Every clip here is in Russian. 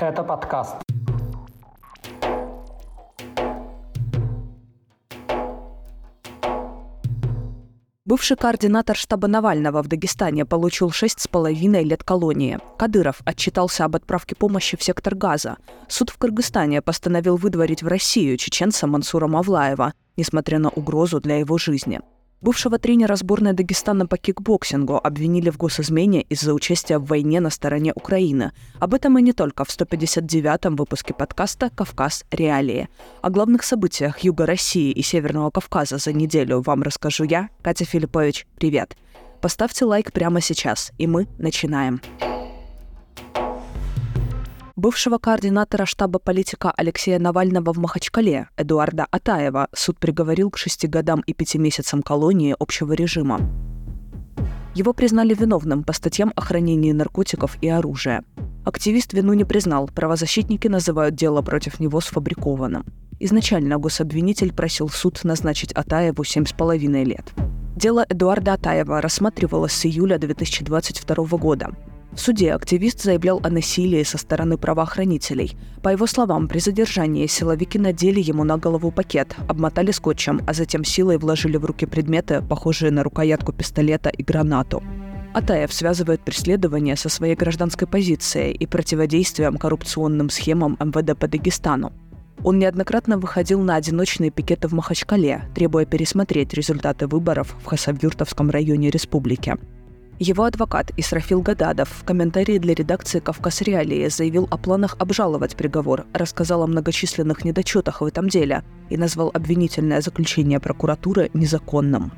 Это подкаст. Бывший координатор штаба Навального в Дагестане получил шесть с половиной лет колонии. Кадыров отчитался об отправке помощи в сектор Газа. Суд в Кыргызстане постановил выдворить в Россию чеченца Мансура Мавлаева, несмотря на угрозу для его жизни. Бывшего тренера сборной Дагестана по кикбоксингу обвинили в госизмене из-за участия в войне на стороне Украины. Об этом и не только в 159-м выпуске подкаста «Кавказ. Реалии». О главных событиях Юга России и Северного Кавказа за неделю вам расскажу я, Катя Филиппович. Привет! Поставьте лайк прямо сейчас, и мы начинаем. Бывшего координатора штаба политика Алексея Навального в Махачкале Эдуарда Атаева суд приговорил к шести годам и пяти месяцам колонии общего режима. Его признали виновным по статьям о хранении наркотиков и оружия. Активист вину не признал, правозащитники называют дело против него сфабрикованным. Изначально гособвинитель просил суд назначить Атаеву 7,5 лет. Дело Эдуарда Атаева рассматривалось с июля 2022 года. В суде активист заявлял о насилии со стороны правоохранителей. По его словам, при задержании силовики надели ему на голову пакет, обмотали скотчем, а затем силой вложили в руки предметы, похожие на рукоятку пистолета и гранату. Атаев связывает преследование со своей гражданской позицией и противодействием коррупционным схемам МВД по Дагестану. Он неоднократно выходил на одиночные пикеты в Махачкале, требуя пересмотреть результаты выборов в Хасавюртовском районе республики. Его адвокат Исрафил Гададов в комментарии для редакции «Кавказ Реалии» заявил о планах обжаловать приговор, рассказал о многочисленных недочетах в этом деле и назвал обвинительное заключение прокуратуры незаконным.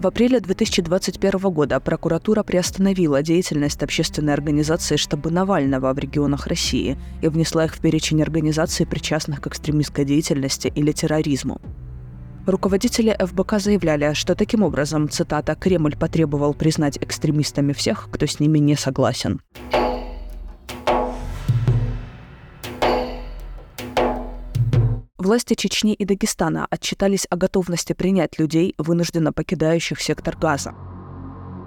В апреле 2021 года прокуратура приостановила деятельность общественной организации штабы Навального в регионах России и внесла их в перечень организаций, причастных к экстремистской деятельности или терроризму. Руководители ФБК заявляли, что таким образом, цитата, «Кремль потребовал признать экстремистами всех, кто с ними не согласен». Власти Чечни и Дагестана отчитались о готовности принять людей, вынужденно покидающих сектор Газа.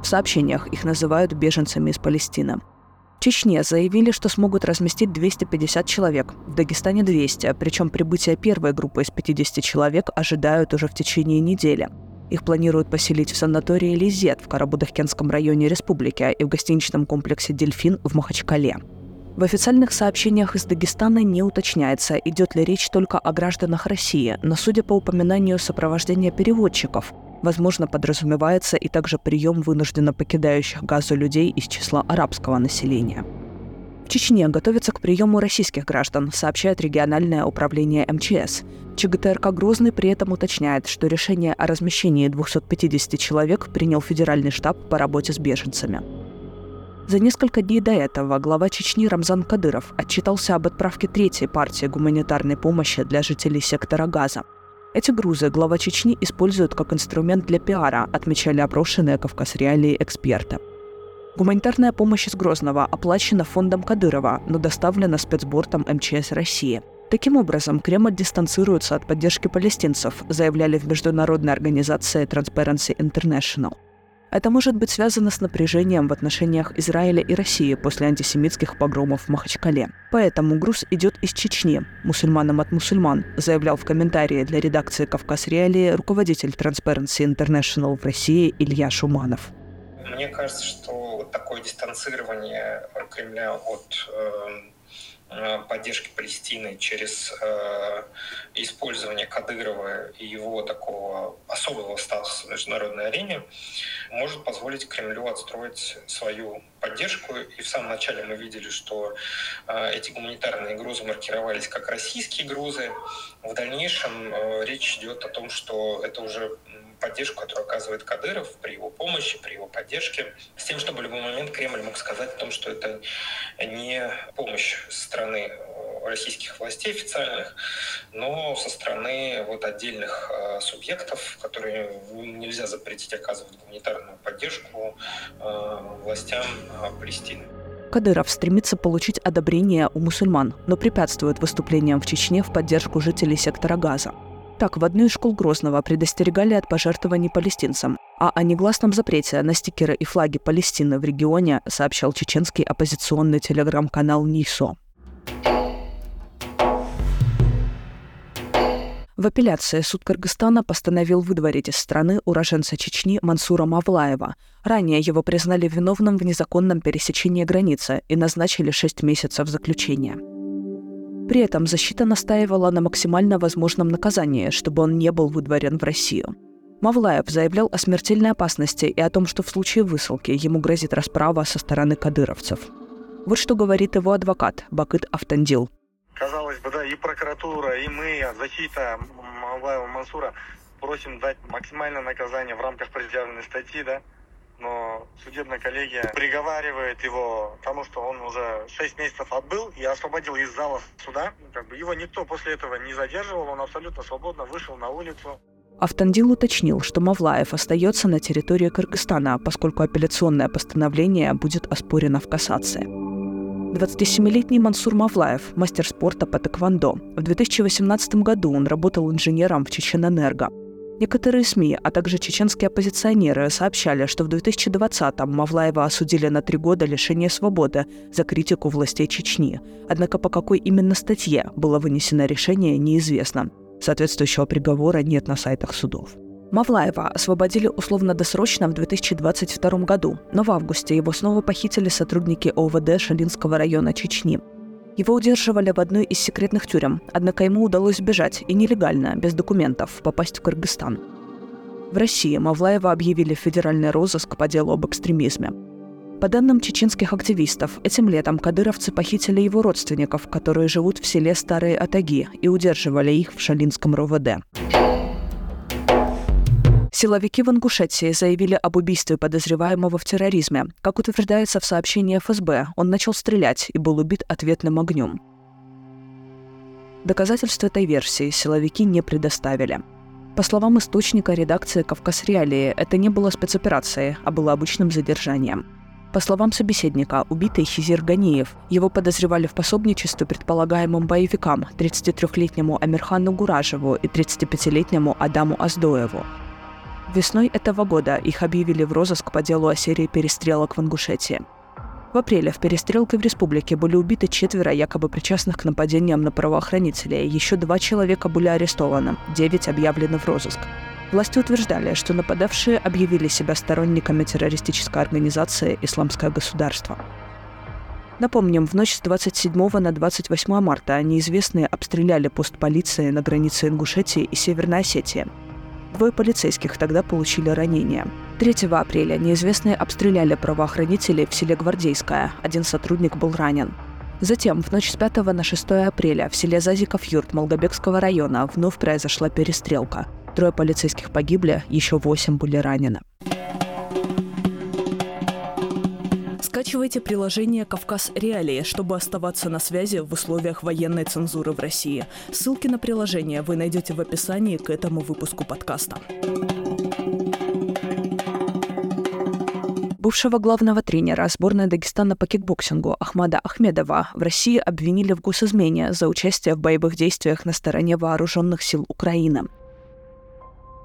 В сообщениях их называют беженцами из Палестины. Чечне заявили, что смогут разместить 250 человек, в Дагестане 200, причем прибытие первой группы из 50 человек ожидают уже в течение недели. Их планируют поселить в санатории Лизет в Карабудахкенском районе республики и в гостиничном комплексе «Дельфин» в Махачкале. В официальных сообщениях из Дагестана не уточняется, идет ли речь только о гражданах России, но судя по упоминанию сопровождения переводчиков – Возможно, подразумевается и также прием вынужденно покидающих Газу людей из числа арабского населения. В Чечне готовятся к приему российских граждан, сообщает региональное управление МЧС. ЧГТРК «Грозный» при этом уточняет, что решение о размещении 250 человек принял федеральный штаб по работе с беженцами. За несколько дней до этого глава Чечни Рамзан Кадыров отчитался об отправке третьей партии гуманитарной помощи для жителей сектора Газа – эти грузы глава Чечни используют как инструмент для пиара, отмечали опрошенные Кавказ Реалии эксперты. Гуманитарная помощь из Грозного оплачена фондом Кадырова, но доставлена спецбортом МЧС России. Таким образом, Кремль дистанцируется от поддержки палестинцев, заявляли в международной организации Transparency International. Это может быть связано с напряжением в отношениях Израиля и России после антисемитских погромов в Махачкале. Поэтому груз идет из Чечни, мусульманам от мусульман, заявлял в комментарии для редакции «Кавказ Реалии» руководитель Transparency International в России Илья Шуманов. Мне кажется, что такое дистанцирование Кремля от э, Э, поддержки Палестины через э, использование Кадырова и его такого особого статуса в международной арене может позволить Кремлю отстроить свою поддержку. И в самом начале мы видели, что э, эти гуманитарные грузы маркировались как российские грузы. В дальнейшем э, речь идет о том, что это уже поддержку, которую оказывает Кадыров при его помощи, при его поддержке, с тем, чтобы в любой момент Кремль мог сказать о том, что это не помощь страны э, российских властей официальных, но со стороны вот отдельных э, субъектов, которые нельзя запретить оказывать гуманитарную поддержку э, властям Палестины. Кадыров стремится получить одобрение у мусульман, но препятствует выступлениям в Чечне в поддержку жителей сектора Газа. Так, в одной из школ Грозного предостерегали от пожертвований палестинцам, а о негласном запрете на стикеры и флаги Палестины в регионе сообщал чеченский оппозиционный телеграм-канал НИСО. В апелляции суд Кыргызстана постановил выдворить из страны уроженца Чечни Мансура Мавлаева. Ранее его признали виновным в незаконном пересечении границы и назначили 6 месяцев заключения. При этом защита настаивала на максимально возможном наказании, чтобы он не был выдворен в Россию. Мавлаев заявлял о смертельной опасности и о том, что в случае высылки ему грозит расправа со стороны кадыровцев. Вот что говорит его адвокат Бакыт Автандил. Казалось бы, да, и прокуратура, и мы, защита Мавлаева Мансура просим дать максимальное наказание в рамках предъявленной статьи, да, судебная коллегия приговаривает его тому, что он уже 6 месяцев отбыл и освободил из зала суда. Как бы его никто после этого не задерживал, он абсолютно свободно вышел на улицу. Автандил уточнил, что Мавлаев остается на территории Кыргызстана, поскольку апелляционное постановление будет оспорено в кассации. 27-летний Мансур Мавлаев, мастер спорта по тэквондо. В 2018 году он работал инженером в Чеченэнерго. Некоторые СМИ, а также чеченские оппозиционеры сообщали, что в 2020-м Мавлаева осудили на три года лишения свободы за критику властей Чечни. Однако по какой именно статье было вынесено решение, неизвестно. Соответствующего приговора нет на сайтах судов. Мавлаева освободили условно-досрочно в 2022 году, но в августе его снова похитили сотрудники ОВД Шалинского района Чечни. Его удерживали в одной из секретных тюрем, однако ему удалось сбежать и нелегально, без документов, попасть в Кыргызстан. В России Мавлаева объявили в федеральный розыск по делу об экстремизме. По данным чеченских активистов, этим летом кадыровцы похитили его родственников, которые живут в селе Старые Атаги, и удерживали их в Шалинском РОВД. Силовики в Ингушетии заявили об убийстве подозреваемого в терроризме. Как утверждается в сообщении ФСБ, он начал стрелять и был убит ответным огнем. Доказательств этой версии силовики не предоставили. По словам источника редакции «Кавказ Реалии», это не было спецоперацией, а было обычным задержанием. По словам собеседника, убитый Хизир Ганиев. Его подозревали в пособничестве предполагаемым боевикам 33-летнему Амирхану Гуражеву и 35-летнему Адаму Аздоеву. Весной этого года их объявили в розыск по делу о серии перестрелок в Ингушетии. В апреле в перестрелке в республике были убиты четверо якобы причастных к нападениям на правоохранителей. Еще два человека были арестованы, девять объявлены в розыск. Власти утверждали, что нападавшие объявили себя сторонниками террористической организации «Исламское государство». Напомним, в ночь с 27 на 28 марта неизвестные обстреляли пост полиции на границе Ингушетии и Северной Осетии – Двое полицейских тогда получили ранения. 3 апреля неизвестные обстреляли правоохранителей в селе Гвардейское. Один сотрудник был ранен. Затем, в ночь с 5 на 6 апреля в селе Зазиков-Юрт Молгобекского района вновь произошла перестрелка. Трое полицейских погибли, еще восемь были ранены. Скачивайте приложение «Кавказ Реалии», чтобы оставаться на связи в условиях военной цензуры в России. Ссылки на приложение вы найдете в описании к этому выпуску подкаста. Бывшего главного тренера сборной Дагестана по кикбоксингу Ахмада Ахмедова в России обвинили в госизмене за участие в боевых действиях на стороне вооруженных сил Украины.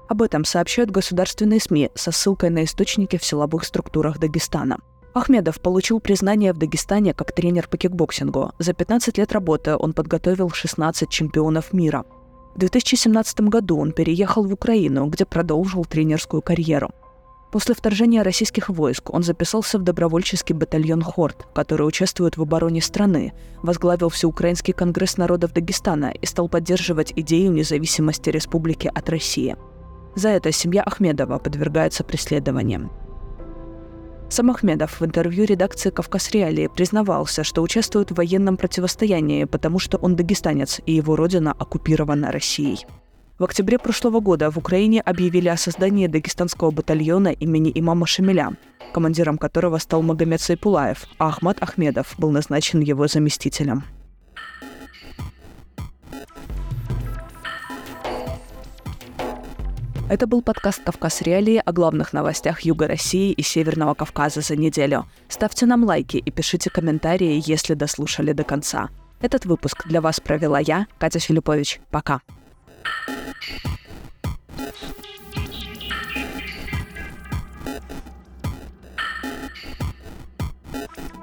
Об этом сообщают государственные СМИ со ссылкой на источники в силовых структурах Дагестана – Ахмедов получил признание в Дагестане как тренер по кикбоксингу. За 15 лет работы он подготовил 16 чемпионов мира. В 2017 году он переехал в Украину, где продолжил тренерскую карьеру. После вторжения российских войск он записался в добровольческий батальон «Хорт», который участвует в обороне страны, возглавил Всеукраинский конгресс народов Дагестана и стал поддерживать идею независимости республики от России. За это семья Ахмедова подвергается преследованиям. Сам Ахмедов в интервью редакции «Кавказ Реалии» признавался, что участвует в военном противостоянии, потому что он дагестанец, и его родина оккупирована Россией. В октябре прошлого года в Украине объявили о создании дагестанского батальона имени имама Шамиля, командиром которого стал Магомед Сайпулаев, а Ахмад Ахмедов был назначен его заместителем. Это был подкаст «Кавказ Реалии» о главных новостях Юга России и Северного Кавказа за неделю. Ставьте нам лайки и пишите комментарии, если дослушали до конца. Этот выпуск для вас провела я, Катя Филиппович. Пока. thank you